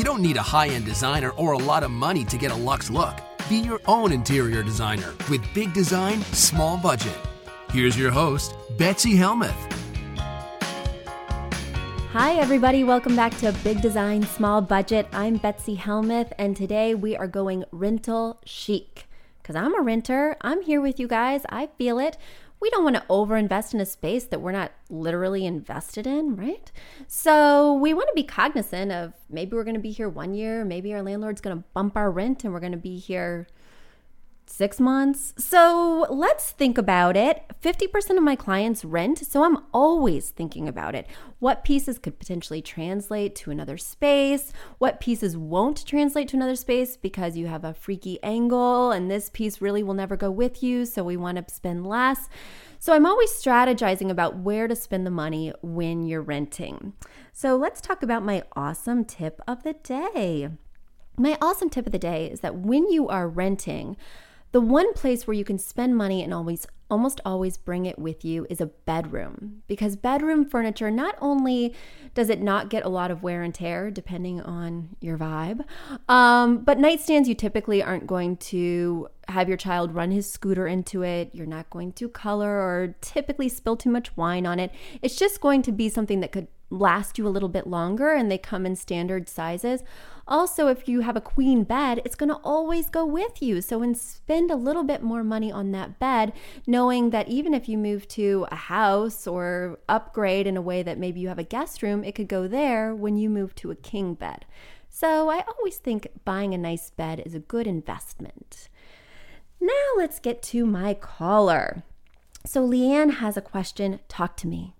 You don't need a high end designer or a lot of money to get a luxe look. Be your own interior designer with big design, small budget. Here's your host, Betsy Helmuth. Hi, everybody. Welcome back to Big Design Small Budget. I'm Betsy Helmuth, and today we are going rental chic. Because I'm a renter, I'm here with you guys. I feel it we don't want to overinvest in a space that we're not literally invested in, right? So we want to be cognizant of maybe we're going to be here one year, maybe our landlord's going to bump our rent and we're going to be here six months. So let's think about it. 50% of my clients rent, so I'm always thinking about it. What pieces could potentially translate to another space? What pieces won't translate to another space because you have a freaky angle and this piece really will never go with you, so we want to spend less. So I'm always strategizing about where to spend the money when you're renting. So let's talk about my awesome tip of the day. My awesome tip of the day is that when you are renting, the one place where you can spend money and always almost always bring it with you is a bedroom. Because bedroom furniture not only does it not get a lot of wear and tear depending on your vibe um, but nightstands you typically aren't going to have your child run his scooter into it. You're not going to color or typically spill too much wine on it. It's just going to be something that could last you a little bit longer and they come in standard sizes. Also, if you have a queen bed, it's going to always go with you. So, and spend a little bit more money on that bed, knowing that even if you move to a house or upgrade in a way that maybe you have a guest room, it could go there when you move to a king bed. So, I always think buying a nice bed is a good investment. Now, let's get to my caller. So, Leanne has a question. Talk to me.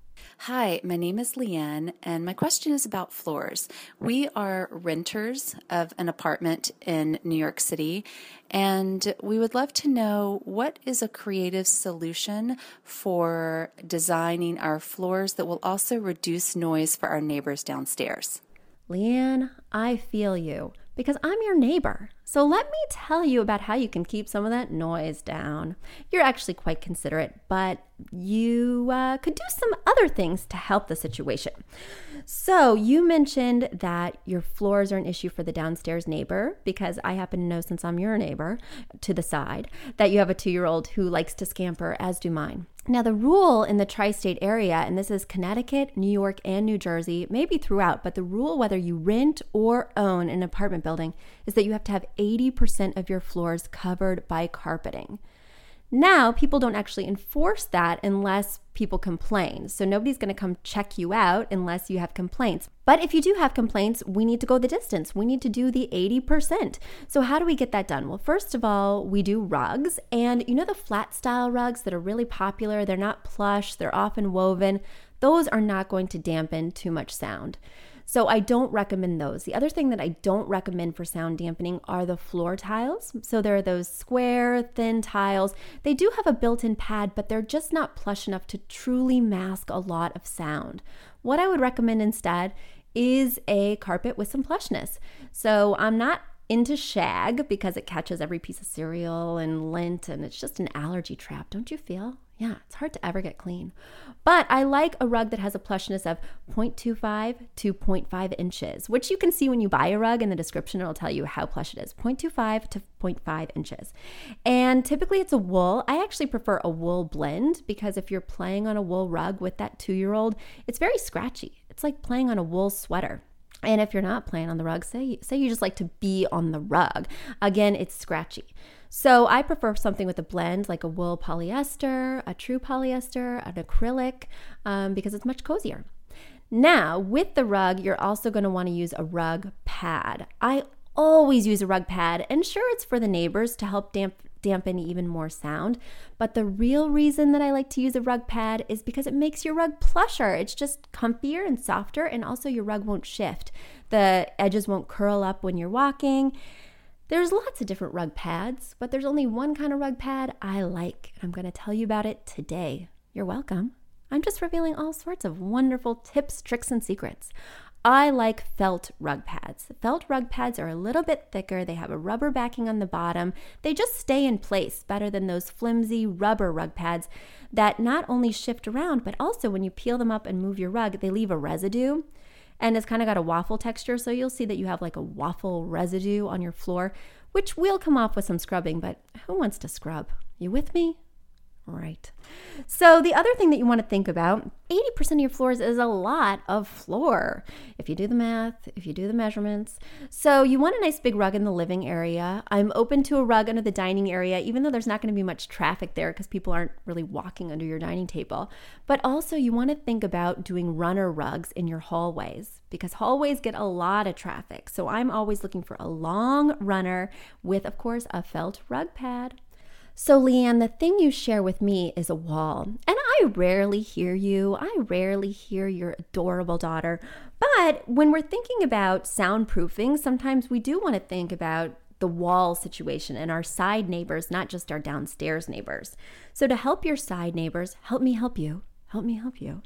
Hi, my name is Leanne, and my question is about floors. We are renters of an apartment in New York City, and we would love to know what is a creative solution for designing our floors that will also reduce noise for our neighbors downstairs. Leanne, I feel you because I'm your neighbor. So let me tell you about how you can keep some of that noise down. You're actually quite considerate, but you uh, could do some other things to help the situation. So, you mentioned that your floors are an issue for the downstairs neighbor because I happen to know, since I'm your neighbor to the side, that you have a two year old who likes to scamper, as do mine. Now, the rule in the tri state area, and this is Connecticut, New York, and New Jersey, maybe throughout, but the rule, whether you rent or own an apartment building, is that you have to have 80% of your floors covered by carpeting. Now, people don't actually enforce that unless people complain. So nobody's going to come check you out unless you have complaints. But if you do have complaints, we need to go the distance. We need to do the 80%. So how do we get that done? Well, first of all, we do rugs. And you know the flat style rugs that are really popular? They're not plush, they're often woven. Those are not going to dampen too much sound. So I don't recommend those. The other thing that I don't recommend for sound dampening are the floor tiles. So there are those square, thin tiles. They do have a built in pad, but they're just not plush enough to truly mask a lot of sound. What I would recommend instead is a carpet with some plushness. So I'm not into shag because it catches every piece of cereal and lint and it's just an allergy trap, don't you feel? Yeah, it's hard to ever get clean. But I like a rug that has a plushness of 0.25 to 0.5 inches, which you can see when you buy a rug in the description. It'll tell you how plush it is 0.25 to 0.5 inches. And typically it's a wool. I actually prefer a wool blend because if you're playing on a wool rug with that two year old, it's very scratchy. It's like playing on a wool sweater. And if you're not playing on the rug, say say you just like to be on the rug, again, it's scratchy. So I prefer something with a blend like a wool polyester, a true polyester, an acrylic, um, because it's much cozier. Now, with the rug, you're also going to want to use a rug pad. I always use a rug pad, and sure, it's for the neighbors to help damp, dampen even more sound. But the real reason that I like to use a rug pad is because it makes your rug plusher. It's just comfier and softer, and also your rug won't shift. The edges won't curl up when you're walking. There's lots of different rug pads, but there's only one kind of rug pad I like, and I'm going to tell you about it today. You're welcome. I'm just revealing all sorts of wonderful tips, tricks, and secrets. I like felt rug pads. Felt rug pads are a little bit thicker. They have a rubber backing on the bottom. They just stay in place better than those flimsy rubber rug pads that not only shift around, but also when you peel them up and move your rug, they leave a residue and it's kind of got a waffle texture. So you'll see that you have like a waffle residue on your floor, which will come off with some scrubbing, but who wants to scrub? You with me? Right. So, the other thing that you want to think about 80% of your floors is a lot of floor. If you do the math, if you do the measurements. So, you want a nice big rug in the living area. I'm open to a rug under the dining area, even though there's not going to be much traffic there because people aren't really walking under your dining table. But also, you want to think about doing runner rugs in your hallways because hallways get a lot of traffic. So, I'm always looking for a long runner with, of course, a felt rug pad. So, Leanne, the thing you share with me is a wall. And I rarely hear you. I rarely hear your adorable daughter. But when we're thinking about soundproofing, sometimes we do want to think about the wall situation and our side neighbors, not just our downstairs neighbors. So, to help your side neighbors, help me help you. Help me help you.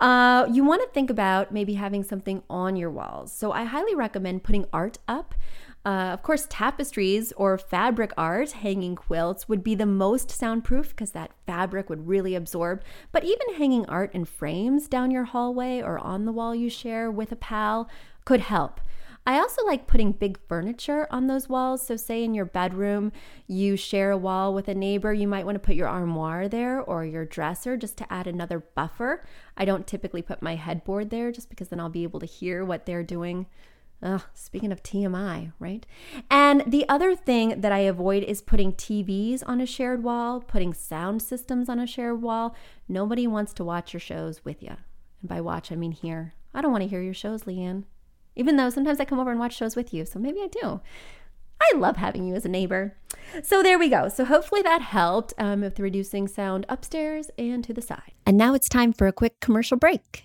Uh, you want to think about maybe having something on your walls. So, I highly recommend putting art up. Uh, of course, tapestries or fabric art, hanging quilts would be the most soundproof because that fabric would really absorb. But even hanging art in frames down your hallway or on the wall you share with a pal could help. I also like putting big furniture on those walls. So, say in your bedroom, you share a wall with a neighbor, you might want to put your armoire there or your dresser just to add another buffer. I don't typically put my headboard there just because then I'll be able to hear what they're doing Ugh, speaking of TMI, right? And the other thing that I avoid is putting TVs on a shared wall, putting sound systems on a shared wall. Nobody wants to watch your shows with you. And by watch, I mean hear. I don't want to hear your shows, Leanne. Even though sometimes I come over and watch shows with you, so maybe I do. I love having you as a neighbor. So there we go. So hopefully that helped um, with reducing sound upstairs and to the side. And now it's time for a quick commercial break.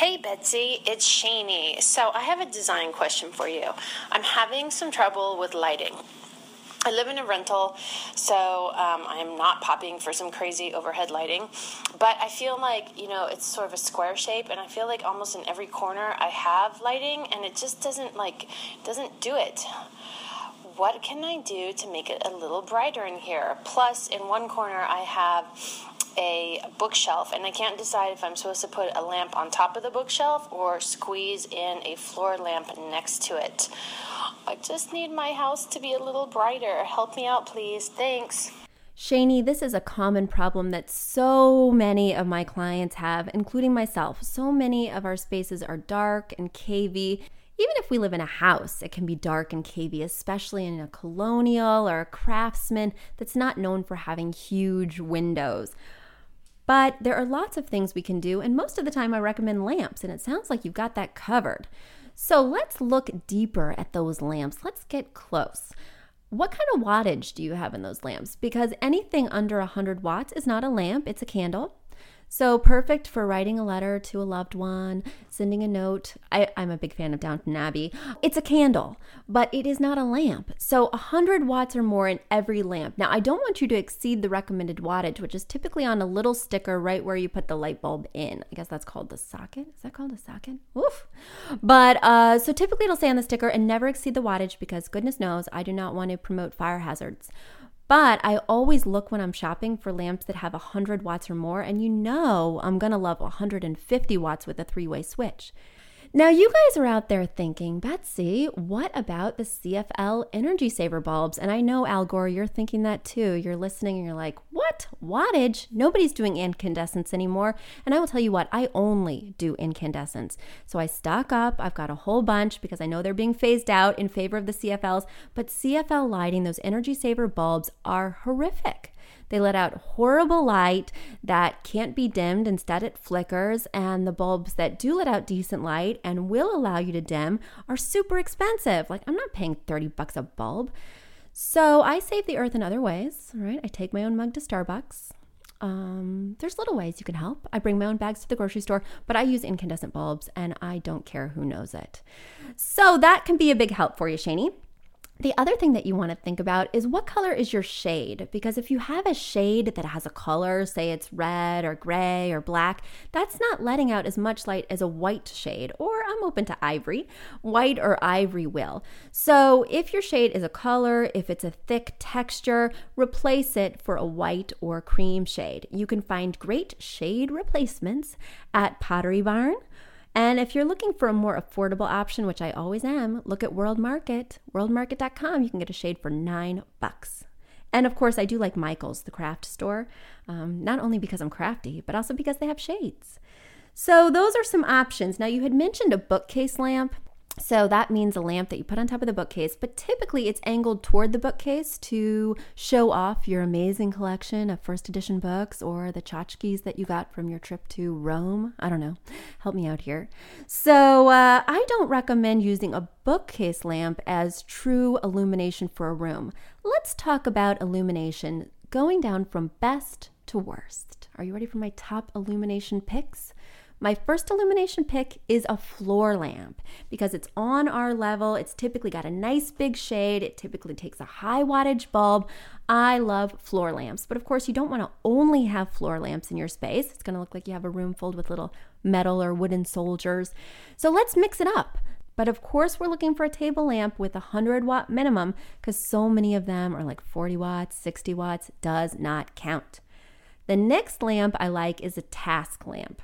Hey Betsy, it's Shani. So I have a design question for you. I'm having some trouble with lighting. I live in a rental, so um, I'm not popping for some crazy overhead lighting. But I feel like, you know, it's sort of a square shape, and I feel like almost in every corner I have lighting, and it just doesn't like, doesn't do it. What can I do to make it a little brighter in here? Plus, in one corner, I have a bookshelf, and I can't decide if I'm supposed to put a lamp on top of the bookshelf or squeeze in a floor lamp next to it. I just need my house to be a little brighter. Help me out, please. Thanks. Shani, this is a common problem that so many of my clients have, including myself. So many of our spaces are dark and cavey. Even if we live in a house, it can be dark and cavey, especially in a colonial or a craftsman that's not known for having huge windows. But there are lots of things we can do, and most of the time I recommend lamps, and it sounds like you've got that covered. So let's look deeper at those lamps. Let's get close. What kind of wattage do you have in those lamps? Because anything under 100 watts is not a lamp, it's a candle. So perfect for writing a letter to a loved one, sending a note. I, am a big fan of Downton Abbey. It's a candle, but it is not a lamp. So 100 watts or more in every lamp. Now, I don't want you to exceed the recommended wattage, which is typically on a little sticker right where you put the light bulb in. I guess that's called the socket. Is that called a socket? Oof. But uh, so typically it'll say on the sticker and never exceed the wattage because goodness knows I do not want to promote fire hazards. But I always look when I'm shopping for lamps that have 100 watts or more, and you know I'm gonna love 150 watts with a three way switch. Now, you guys are out there thinking, Betsy, what about the CFL Energy Saver bulbs? And I know, Al Gore, you're thinking that too. You're listening and you're like, what? Wattage? Nobody's doing incandescents anymore. And I will tell you what, I only do incandescents. So I stock up. I've got a whole bunch because I know they're being phased out in favor of the CFLs. But CFL lighting, those Energy Saver bulbs, are horrific. They let out horrible light that can't be dimmed, instead, it flickers. And the bulbs that do let out decent light and will allow you to dim are super expensive. Like, I'm not paying 30 bucks a bulb. So I save the earth in other ways, right? I take my own mug to Starbucks. Um, there's little ways you can help. I bring my own bags to the grocery store, but I use incandescent bulbs and I don't care who knows it. So that can be a big help for you, Shani. The other thing that you want to think about is what color is your shade? Because if you have a shade that has a color, say it's red or gray or black, that's not letting out as much light as a white shade, or I'm open to ivory. White or ivory will. So if your shade is a color, if it's a thick texture, replace it for a white or cream shade. You can find great shade replacements at Pottery Barn and if you're looking for a more affordable option, which I always am, look at World Market, worldmarket.com. You can get a shade for nine bucks. And of course, I do like Michael's, the craft store, um, not only because I'm crafty, but also because they have shades. So, those are some options. Now, you had mentioned a bookcase lamp. So that means a lamp that you put on top of the bookcase, but typically it's angled toward the bookcase to show off your amazing collection of first edition books or the tchotchkes that you got from your trip to Rome. I don't know. Help me out here. So uh, I don't recommend using a bookcase lamp as true illumination for a room. Let's talk about illumination going down from best to worst. Are you ready for my top illumination picks? My first illumination pick is a floor lamp because it's on our level. It's typically got a nice big shade. It typically takes a high wattage bulb. I love floor lamps, but of course, you don't want to only have floor lamps in your space. It's going to look like you have a room filled with little metal or wooden soldiers. So let's mix it up. But of course, we're looking for a table lamp with a 100 watt minimum because so many of them are like 40 watts, 60 watts, does not count. The next lamp I like is a task lamp.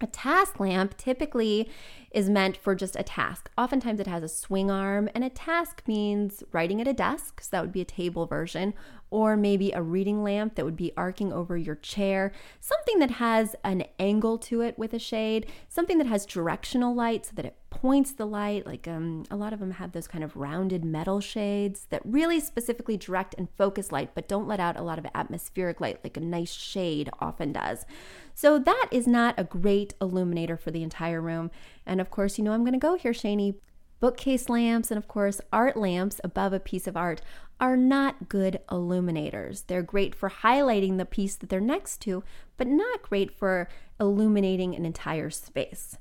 A task lamp typically is meant for just a task. Oftentimes it has a swing arm, and a task means writing at a desk, so that would be a table version, or maybe a reading lamp that would be arcing over your chair, something that has an angle to it with a shade, something that has directional light so that it points the light. Like um, a lot of them have those kind of rounded metal shades that really specifically direct and focus light, but don't let out a lot of atmospheric light like a nice shade often does. So that is not a great illuminator for the entire room. And of course, you know I'm going to go here, Shani. Bookcase lamps and, of course, art lamps above a piece of art are not good illuminators. They're great for highlighting the piece that they're next to, but not great for illuminating an entire space.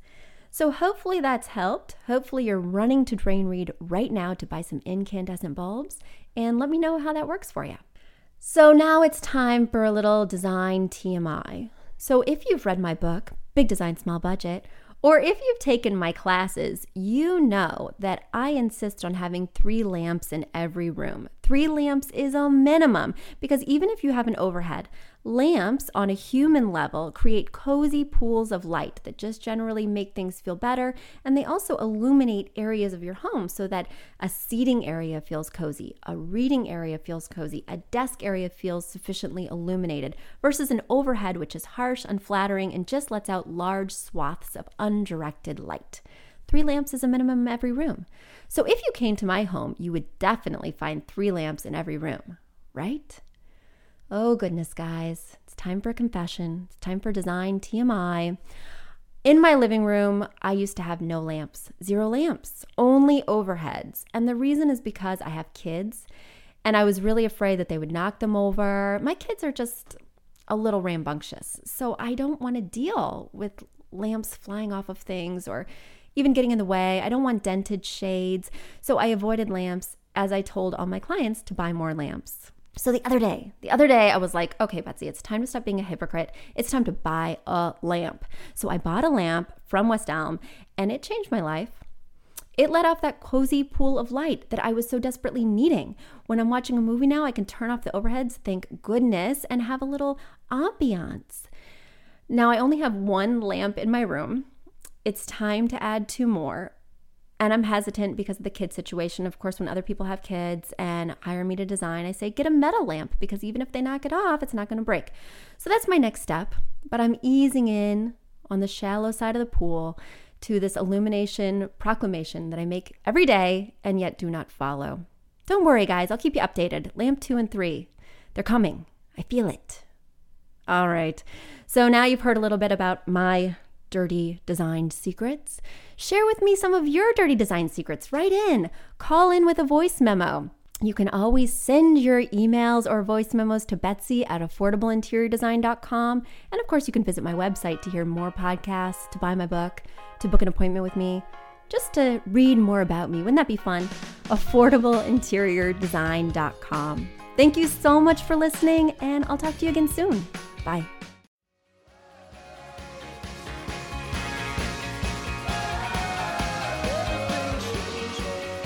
So, hopefully, that's helped. Hopefully, you're running to Duane Reade right now to buy some incandescent bulbs, and let me know how that works for you. So, now it's time for a little design TMI. So, if you've read my book, Big Design Small Budget, or if you've taken my classes, you know that I insist on having three lamps in every room. Three lamps is a minimum because even if you have an overhead, lamps on a human level create cozy pools of light that just generally make things feel better. And they also illuminate areas of your home so that a seating area feels cozy, a reading area feels cozy, a desk area feels sufficiently illuminated versus an overhead which is harsh, unflattering, and just lets out large swaths of undirected light. Three lamps is a minimum in every room. So if you came to my home, you would definitely find three lamps in every room, right? Oh, goodness, guys. It's time for confession. It's time for design TMI. In my living room, I used to have no lamps, zero lamps, only overheads. And the reason is because I have kids and I was really afraid that they would knock them over. My kids are just a little rambunctious. So I don't want to deal with lamps flying off of things or even getting in the way. I don't want dented shades. So I avoided lamps as I told all my clients to buy more lamps. So the other day, the other day, I was like, okay, Betsy, it's time to stop being a hypocrite. It's time to buy a lamp. So I bought a lamp from West Elm and it changed my life. It let off that cozy pool of light that I was so desperately needing. When I'm watching a movie now, I can turn off the overheads, thank goodness, and have a little ambiance. Now, I only have one lamp in my room, it's time to add two more. And I'm hesitant because of the kid situation. Of course, when other people have kids and hire me to design, I say get a metal lamp because even if they knock it off, it's not going to break. So that's my next step. But I'm easing in on the shallow side of the pool to this illumination proclamation that I make every day and yet do not follow. Don't worry, guys, I'll keep you updated. Lamp two and three, they're coming. I feel it. All right. So now you've heard a little bit about my dirty design secrets? Share with me some of your dirty design secrets. Write in, call in with a voice memo. You can always send your emails or voice memos to Betsy at affordableinteriordesign.com. And of course, you can visit my website to hear more podcasts, to buy my book, to book an appointment with me, just to read more about me. Wouldn't that be fun? Affordableinteriordesign.com. Thank you so much for listening, and I'll talk to you again soon. Bye.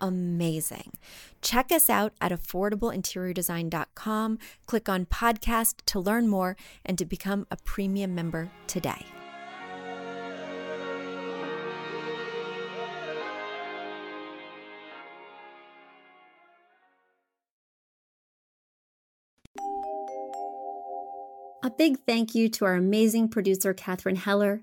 amazing. Check us out at affordableinteriordesign.com. Click on podcast to learn more and to become a premium member today. A big thank you to our amazing producer, Catherine Heller,